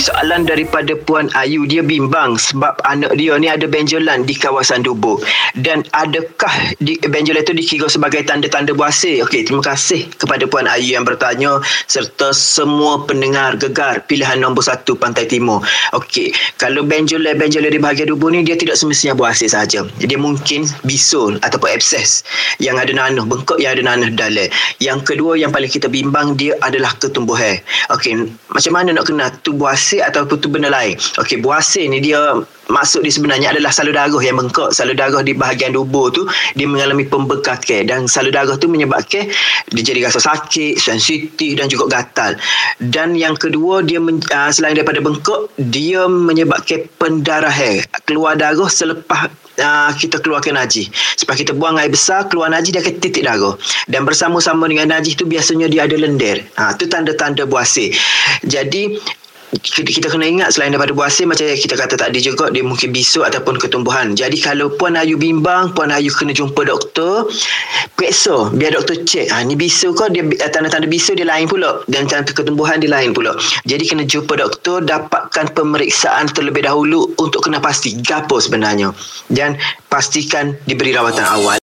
soalan daripada Puan Ayu. Dia bimbang sebab anak dia ni ada benjolan di kawasan Dubu. Dan adakah di, benjolan itu dikira sebagai tanda-tanda buasir? Okey terima kasih kepada Puan Ayu yang bertanya serta semua pendengar gegar pilihan nombor satu Pantai Timur. Okey kalau benjolan-benjolan di bahagian Dubu ni dia tidak semestinya buasir saja dia mungkin bisul ataupun abses yang ada nanah bengkok yang ada nanah dalam. Yang kedua yang paling kita bimbang dia adalah ketumbuhan. Okey macam mana nak kenal tu buasir buasir ataupun tu benda lain. Okey, buasir ni dia maksud dia sebenarnya adalah salur darah yang bengkak. Salur darah di bahagian dubur tu dia mengalami pembekakan dan salur darah tu menyebabkan dia jadi rasa sakit, sensitif dan juga gatal. Dan yang kedua dia men, uh, selain daripada bengkak, dia menyebabkan pendarahan. Keluar darah selepas uh, kita keluarkan najis. Sebab kita buang air besar, keluar najis dia akan titik darah. Dan bersama-sama dengan najis tu biasanya dia ada lendir. Ha, tu tanda-tanda buasir. Jadi kita, kita kena ingat selain daripada buasir macam yang kita kata tadi juga dia mungkin bisu ataupun ketumbuhan. Jadi kalau Puan Ayu bimbang Puan Ayu kena jumpa doktor periksa biar doktor cek. Ha, ni bisu ke dia tanda-tanda bisu dia lain pula. Dan tanda ketumbuhan dia lain pula. Jadi kena jumpa doktor dapatkan pemeriksaan terlebih dahulu untuk kena pasti gapo sebenarnya. Dan pastikan diberi rawatan awal